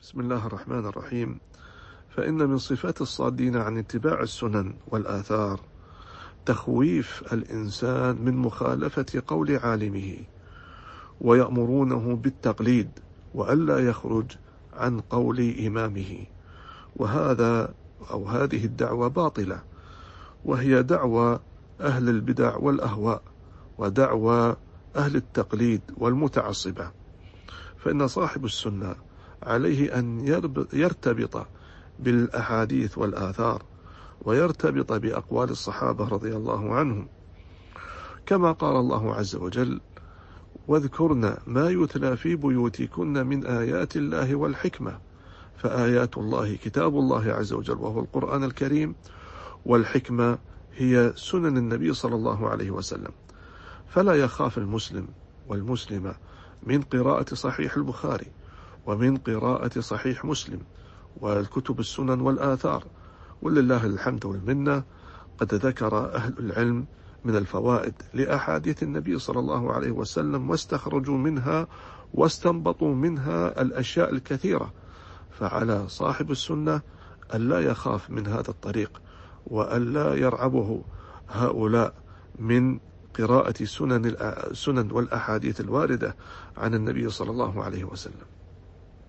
بسم الله الرحمن الرحيم. فإن من صفات الصادين عن اتباع السنن والآثار تخويف الإنسان من مخالفة قول عالمه ويأمرونه بالتقليد وألا يخرج عن قول إمامه وهذا أو هذه الدعوة باطلة وهي دعوة أهل البدع والأهواء ودعوة أهل التقليد والمتعصبة. فإن صاحب السنة عليه أن يرتبط بالأحاديث والآثار ويرتبط بأقوال الصحابة رضي الله عنهم. كما قال الله عز وجل واذكرن ما يتلى في بيوتكن من آيات الله والحكمة فآيات الله كتاب الله عز وجل وهو القرآن الكريم والحكمة هي سنن النبي صلى الله عليه وسلم. فلا يخاف المسلم والمسلمة من قراءة صحيح البخاري ومن قراءة صحيح مسلم والكتب السنن والآثار. ولله الحمد والمنة قد ذكر أهل العلم من الفوائد لأحاديث النبي صلى الله عليه وسلم واستخرجوا منها واستنبطوا منها الأشياء الكثيرة فعلى صاحب السنة ألا يخاف من هذا الطريق وألا يرعبه هؤلاء من قراءة سنن السنن والأحاديث الواردة عن النبي صلى الله عليه وسلم.